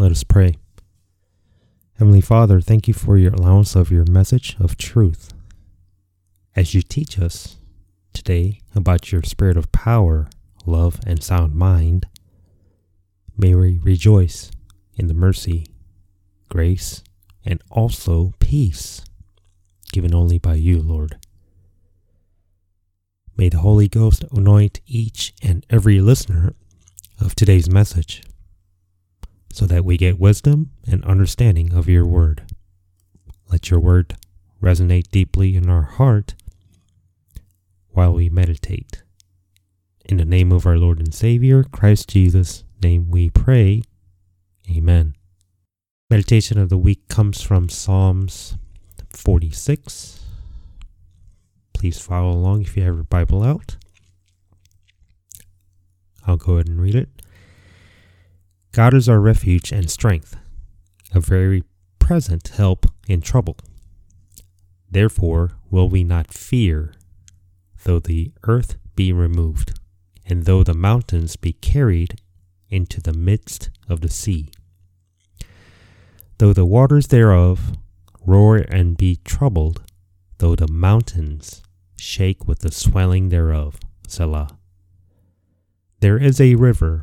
Let us pray. Heavenly Father, thank you for your allowance of your message of truth. As you teach us today about your spirit of power, love, and sound mind, may we rejoice in the mercy, grace, and also peace given only by you, Lord. May the Holy Ghost anoint each and every listener of today's message so that we get wisdom and understanding of your word. Let your word resonate deeply in our heart while we meditate. In the name of our Lord and Savior, Christ Jesus' name we pray. Amen. Meditation of the week comes from Psalms 46. Please follow along if you have your Bible out. I'll go ahead and read it. God is our refuge and strength, a very present help in trouble. Therefore will we not fear, though the earth be removed, and though the mountains be carried into the midst of the sea. Though the waters thereof roar and be troubled, though the mountains shake with the swelling thereof. Selah. There is a river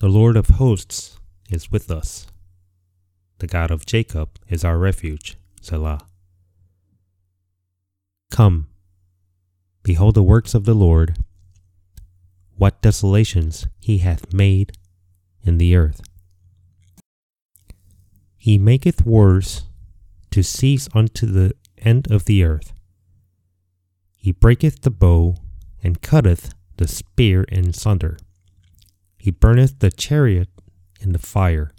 The Lord of hosts is with us. The God of Jacob is our refuge. Selah. Come, behold the works of the Lord, what desolations he hath made in the earth. He maketh wars to cease unto the end of the earth. He breaketh the bow and cutteth the spear in sunder. He burneth the chariot in the fire.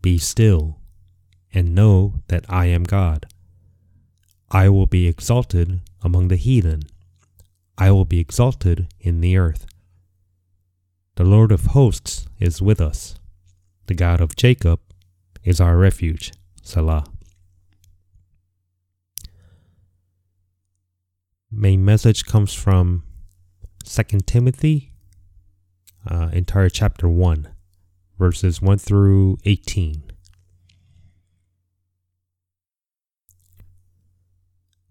Be still, and know that I am God. I will be exalted among the heathen. I will be exalted in the earth. The Lord of hosts is with us. The God of Jacob is our refuge. Selah. Main message comes from 2 Timothy uh, entire chapter 1, verses 1 through 18.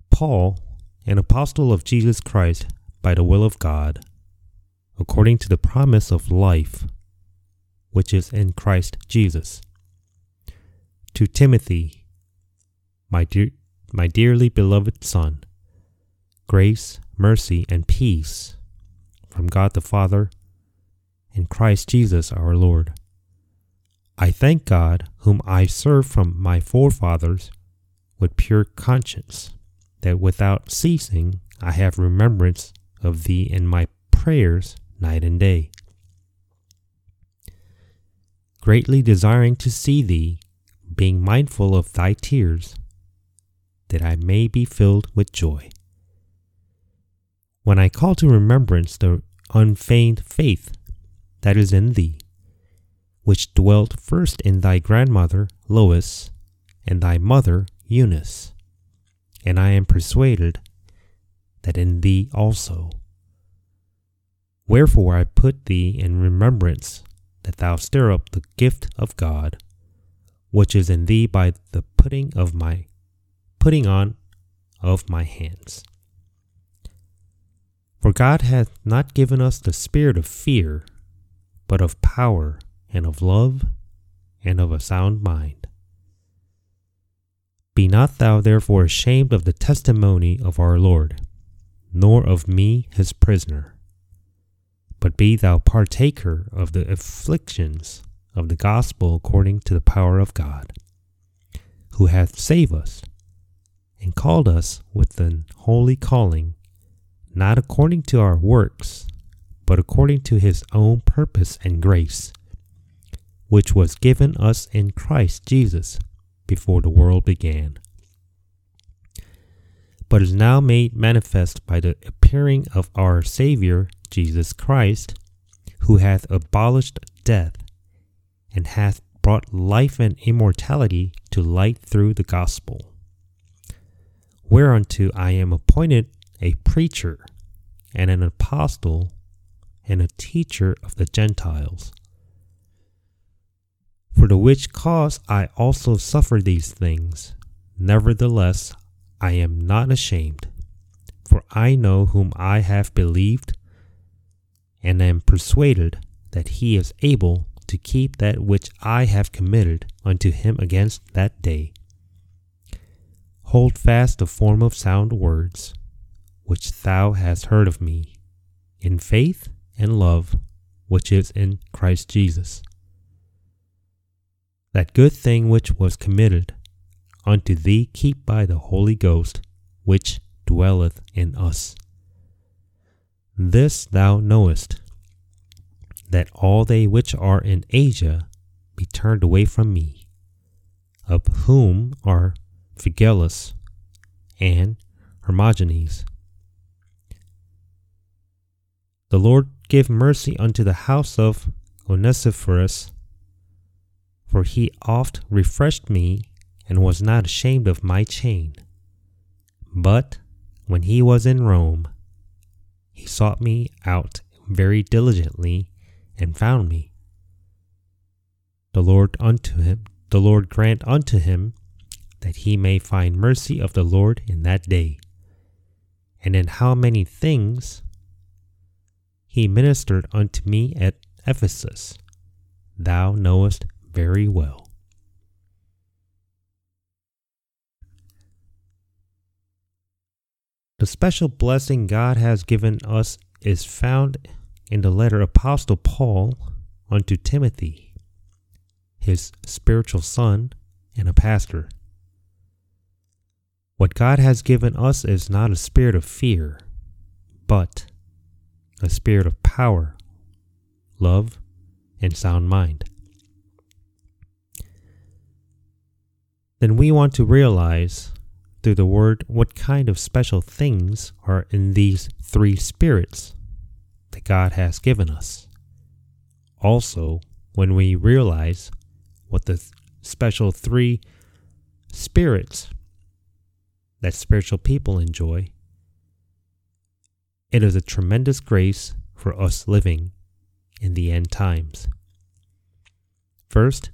Paul, an apostle of Jesus Christ by the will of God, according to the promise of life which is in Christ Jesus. To Timothy, my, dear, my dearly beloved Son, grace, mercy, and peace from God the Father in Christ Jesus our Lord. I thank God, whom I serve from my forefathers with pure conscience, that without ceasing I have remembrance of thee in my prayers night and day. Greatly desiring to see thee, being mindful of thy tears, that I may be filled with joy. When I call to remembrance the unfeigned faith that is in thee, which dwelt first in thy grandmother Lois and thy mother Eunice. And I am persuaded that in thee also. Wherefore I put thee in remembrance that thou stir up the gift of God, which is in thee by the putting of my putting on of my hands. For God hath not given us the spirit of fear, but of power and of love and of a sound mind. Be not thou therefore ashamed of the testimony of our Lord, nor of me his prisoner, but be thou partaker of the afflictions of the gospel according to the power of God, who hath saved us and called us with an holy calling, not according to our works, but according to his own purpose and grace, which was given us in Christ Jesus before the world began, but is now made manifest by the appearing of our Saviour Jesus Christ, who hath abolished death, and hath brought life and immortality to light through the gospel. Whereunto I am appointed a preacher, and an apostle, and a teacher of the Gentiles. For the which cause I also suffer these things. Nevertheless, I am not ashamed, for I know whom I have believed, and am persuaded that he is able to keep that which I have committed unto him against that day. Hold fast the form of sound words, which thou hast heard of me, in faith and love which is in Christ Jesus. That good thing which was committed unto thee keep by the Holy Ghost which dwelleth in us. This thou knowest, that all they which are in Asia be turned away from me, of whom are Phygellus and Hermogenes. The Lord gave mercy unto the house of Onesiphorus, for he oft refreshed me and was not ashamed of my chain. But when he was in Rome, he sought me out very diligently and found me. The Lord unto him, the Lord grant unto him that he may find mercy of the Lord in that day. And in how many things he ministered unto me at Ephesus, thou knowest very well. The special blessing God has given us is found in the letter Apostle Paul unto Timothy, his spiritual son and a pastor. What God has given us is not a spirit of fear, but a spirit of power, love, and sound mind. Then we want to realize through the word what kind of special things are in these three spirits that God has given us. Also, when we realize what the special three spirits that spiritual people enjoy, it is a tremendous grace for us living in the end times. First,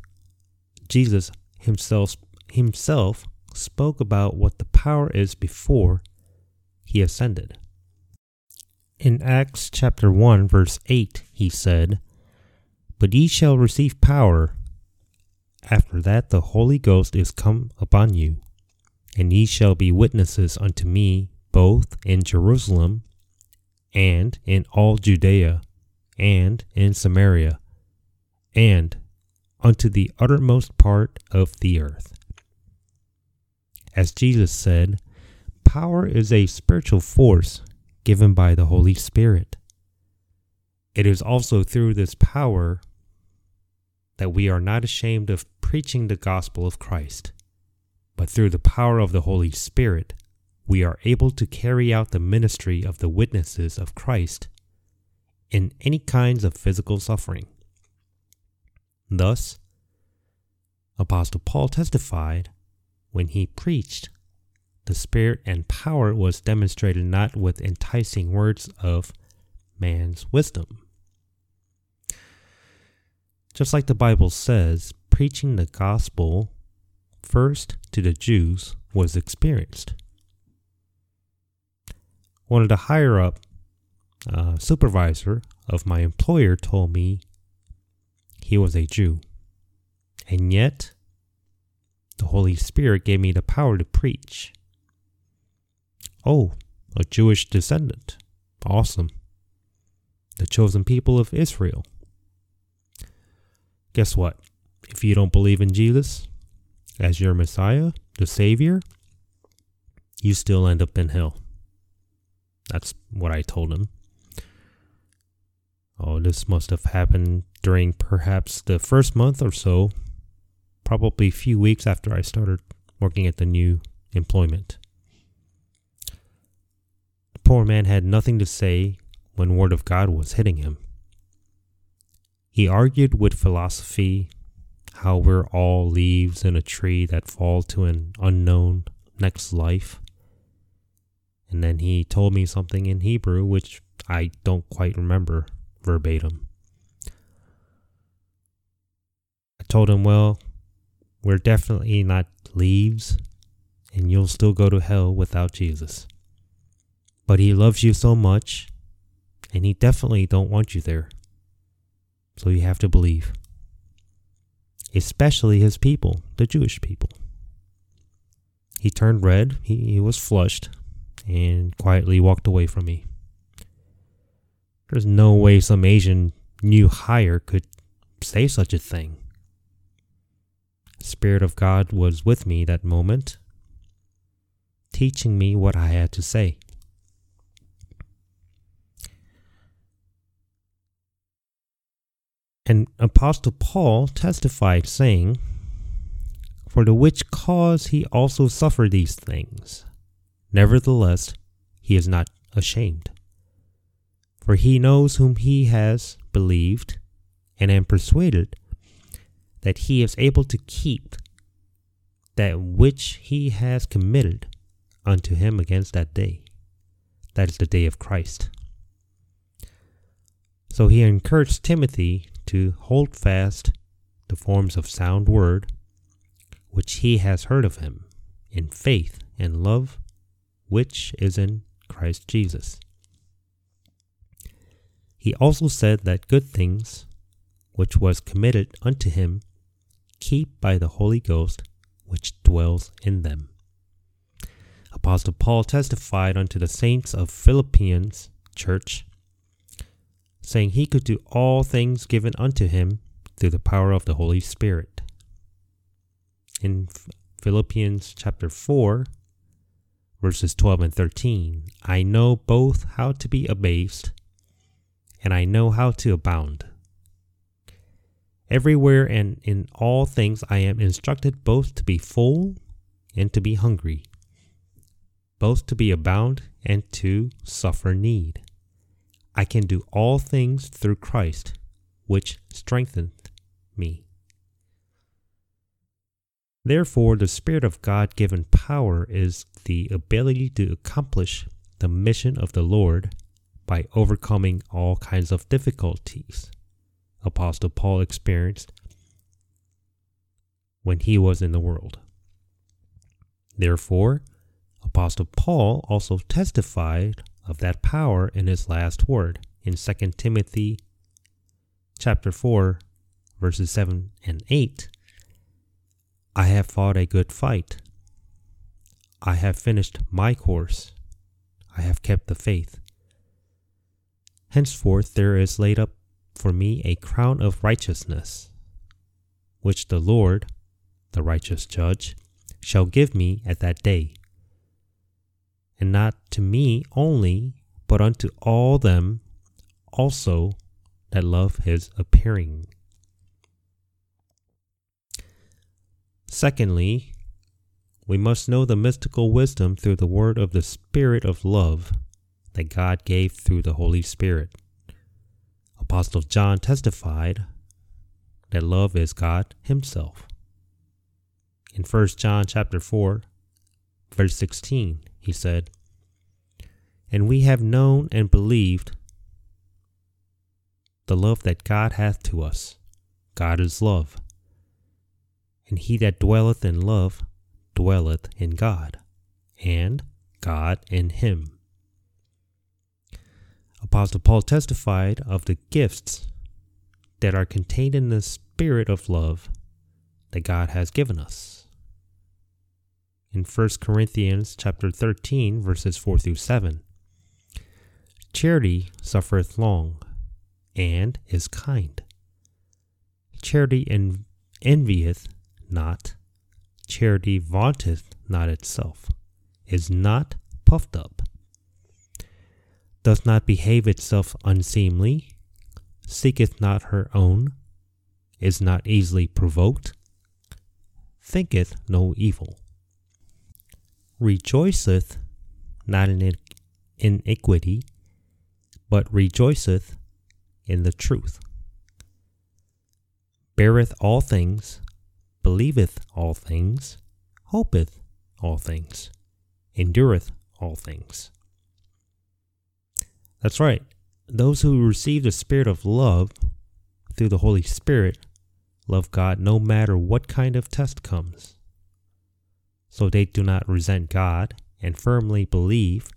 Jesus himself, himself spoke about what the power is before he ascended. In Acts chapter 1 verse 8 he said, But ye shall receive power after that the Holy Ghost is come upon you, and ye shall be witnesses unto me both in Jerusalem and in all Judea and in Samaria and unto the uttermost part of the earth. As Jesus said, power is a spiritual force given by the Holy Spirit. It is also through this power that we are not ashamed of preaching the gospel of Christ, but through the power of the Holy Spirit, we are able to carry out the ministry of the witnesses of Christ in any kinds of physical suffering. Thus, Apostle Paul testified when he preached the Spirit and power was demonstrated not with enticing words of man's wisdom. Just like the Bible says, preaching the gospel first to the Jews was experienced. One of the higher up supervisor of my employer told me he was a Jew. And yet, the Holy Spirit gave me the power to preach. Oh, a Jewish descendant. Awesome. The chosen people of Israel. Guess what? If you don't believe in Jesus as your Messiah, the Savior, you still end up in hell. That's what I told him. Oh, this must have happened during perhaps the first month or so, probably a few weeks after I started working at the new employment. The poor man had nothing to say when word of God was hitting him. He argued with philosophy how we're all leaves in a tree that fall to an unknown next life. And then he told me something in Hebrew, which I don't quite remember verbatim. I told him, well, we're definitely not leaves, and you'll still go to hell without Jesus. But he loves you so much, and he definitely don't want you there. So you have to believe. Especially his people, the Jewish people. He turned red, he, he was flushed, and quietly walked away from me. There's no way some Asian new hire could say such a thing. Spirit of God was with me that moment, teaching me what I had to say. And Apostle Paul testified, saying, For the which cause he also suffered these things. Nevertheless, he is not ashamed. For he knows whom he has believed, and am persuaded that he is able to keep that which he has committed unto him against that day. That is the day of Christ. So he encouraged Timothy to hold fast the forms of sound word which he has heard of him in faith and love which is in Christ Jesus. He also said that good things which was committed unto him keep by the Holy Ghost which dwells in them. Apostle Paul testified unto the saints of Philippians church, saying he could do all things given unto him through the power of the Holy Spirit. In Philippians chapter 4, verses 12 and 13, I know both how to be abased and I know how to abound. Everywhere and in all things I am instructed both to be full and to be hungry, both to be abound and to suffer need. I can do all things through Christ, which strengtheneth me. Therefore, the Spirit of God given power is the ability to accomplish the mission of the Lord by overcoming all kinds of difficulties Apostle Paul experienced when he was in the world. Therefore, Apostle Paul also testified of that power in his last word in 2 Timothy chapter 4 verses 7 and 8. I have fought a good fight. I have finished my course. I have kept the faith. Henceforth there is laid up for me a crown of righteousness, which the Lord, the righteous judge, shall give me at that day. And not to me only, but unto all them also that love his appearing. Secondly, we must know the mystical wisdom through the word of the Spirit of love that God gave through the Holy Spirit. Apostle John testified that love is God himself. In 1 John chapter 4, verse 16, he said, And we have known and believed the love that God hath to us. God is love. And he that dwelleth in love dwelleth in God, and God in him. Apostle Paul testified of the gifts that are contained in the spirit of love that God has given us. In 1 Corinthians chapter 13 verses 4 through 7, charity suffereth long and is kind. Charity en- envieth not, charity vaunteth not itself, is not puffed up, does not behave itself unseemly, seeketh not her own, is not easily provoked, thinketh no evil, rejoiceth not in iniquity, but rejoiceth in the truth, beareth all things, believeth all things, hopeth all things, endureth all things. That's right. Those who receive the Spirit of love through the Holy Spirit love God no matter what kind of test comes. So they do not resent God and firmly believe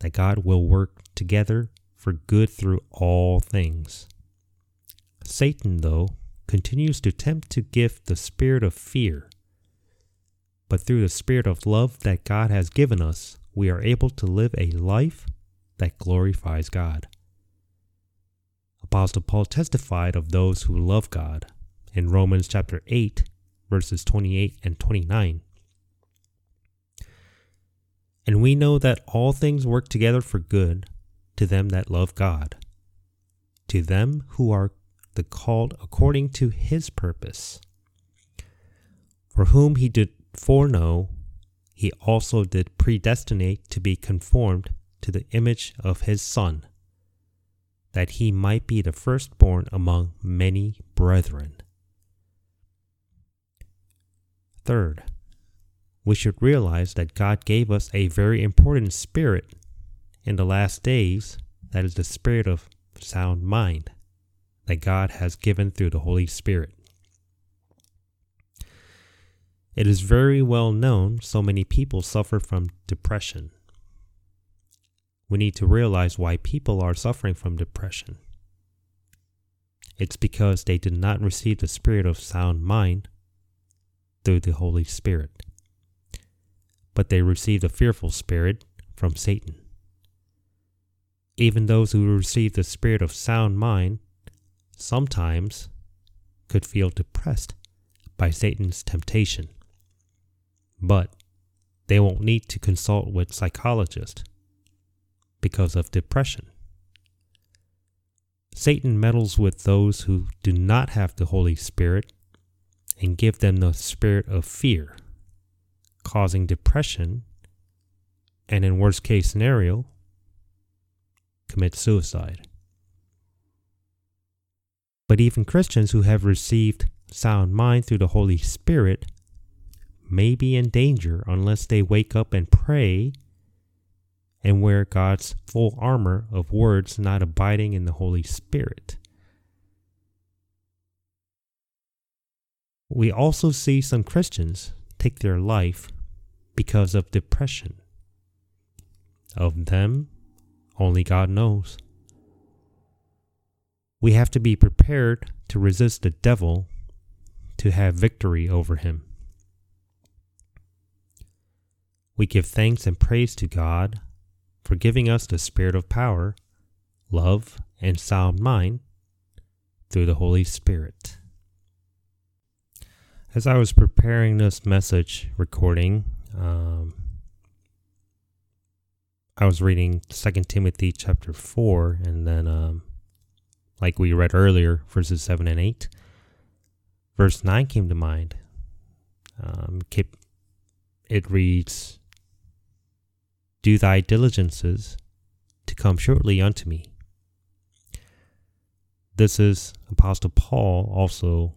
that God will work together for good through all things. Satan, though, continues to tempt to give the spirit of fear. But through the spirit of love that God has given us, we are able to live a life that glorifies God. Apostle Paul testified of those who love God in Romans chapter 8, verses 28 and 29. And we know that all things work together for good to them that love God, to them who are the called according to his purpose. For whom he did foreknow, he also did predestinate to be conformed to the image of his Son, that he might be the firstborn among many brethren. Third, we should realize that God gave us a very important spirit in the last days, that is the spirit of sound mind that God has given through the Holy Spirit. It is very well known so many people suffer from depression we need to realize why people are suffering from depression. It's because they did not receive the spirit of sound mind through the Holy Spirit, but they received a fearful spirit from Satan. Even those who receive the spirit of sound mind sometimes could feel depressed by Satan's temptation, but they won't need to consult with psychologists because of depression. Satan meddles with those who do not have the Holy Spirit and give them the spirit of fear, causing depression, and in worst case scenario, commit suicide. But even Christians who have received sound mind through the Holy Spirit may be in danger unless they wake up and pray and wear God's full armor of words not abiding in the Holy Spirit. We also see some Christians take their life because of depression. Of them, only God knows. We have to be prepared to resist the devil to have victory over him. We give thanks and praise to God for giving us the spirit of power, love, and sound mind through the Holy Spirit. As I was preparing this message recording, um, I was reading 2 Timothy chapter 4, and then, um, like we read earlier, verses 7 and 8, verse 9 came to mind. Um, it reads, do thy diligences to come shortly unto me. This is Apostle Paul also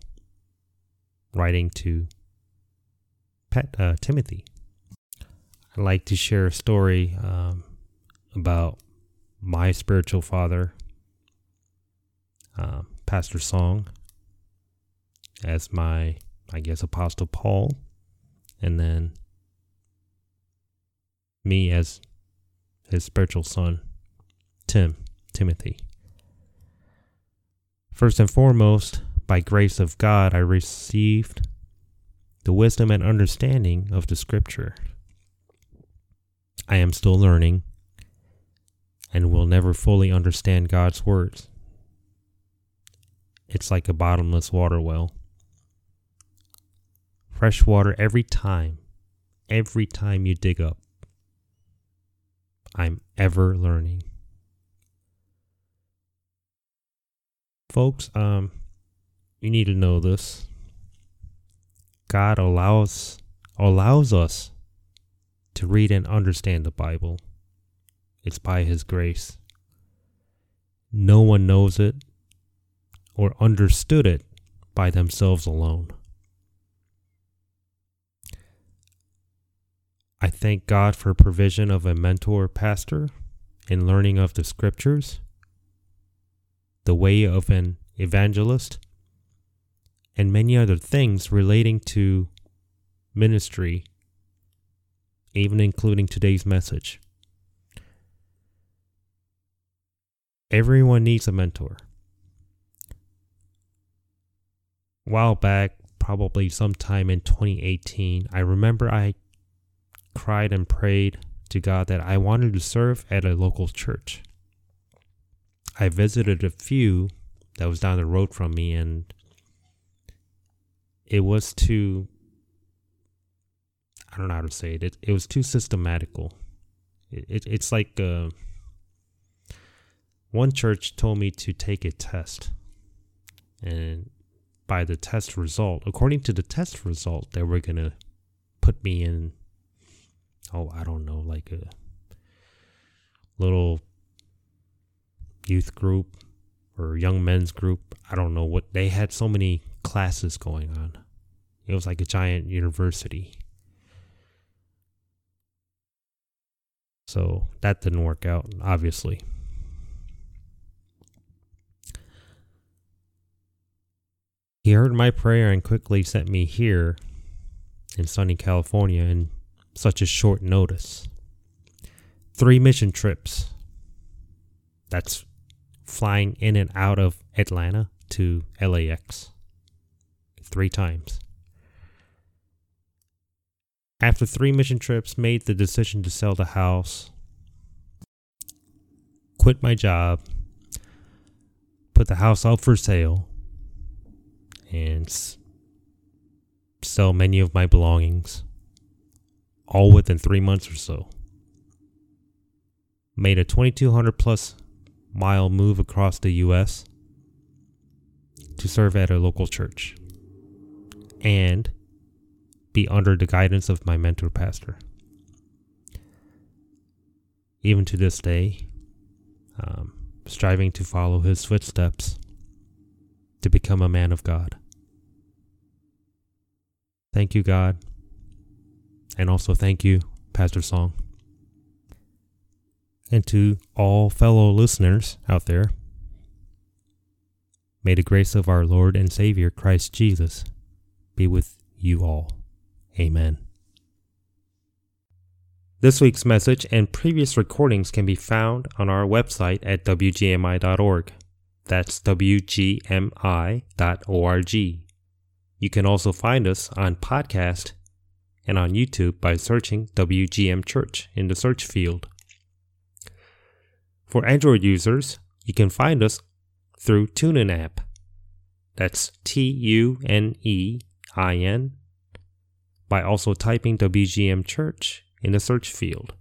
writing to Pet, uh, Timothy. I'd like to share a story um, about my spiritual father, uh, Pastor Song, as my, I guess, Apostle Paul, and then me as his spiritual son, Tim, Timothy. First and foremost, by grace of God, I received the wisdom and understanding of the scripture. I am still learning and will never fully understand God's words. It's like a bottomless water well. Fresh water every time, every time you dig up. I'm ever learning. Folks, um, you need to know this. God allows allows us to read and understand the Bible. It's by his grace. No one knows it or understood it by themselves alone. I thank God for provision of a mentor pastor in learning of the scriptures, the way of an evangelist, and many other things relating to ministry, even including today's message. Everyone needs a mentor. While back, probably sometime in 2018, I remember I cried and prayed to God that I wanted to serve at a local church. I visited a few that was down the road from me, and it was too, I don't know how to say it, it, it was too systematical. It, it, it's like uh, one church told me to take a test, and by the test result, according to the test result, they were going to put me in oh, I don't know, like a little youth group or young men's group. I don't know what they had so many classes going on. It was like a giant university. So that didn't work out, obviously. He heard my prayer and quickly sent me here in sunny California in such a short notice. Three mission trips. That's flying in and out of Atlanta to LAX three times. After three mission trips, made the decision to sell the house, quit my job, put the house out for sale, and sell many of my belongings all within three months or so. Made a 2,200 plus mile move across the U.S. to serve at a local church and be under the guidance of my mentor pastor. Even to this day, um, striving to follow his footsteps to become a man of God. Thank you, God and also thank you, Pastor Song. And to all fellow listeners out there, may the grace of our Lord and Savior Christ Jesus be with you all. Amen. This week's message and previous recordings can be found on our website at wgmi.org. That's wgmi.org. You can also find us on podcast and on YouTube by searching WGM Church in the search field. For Android users, you can find us through TuneIn app. That's T U N E I N by also typing WGM Church in the search field.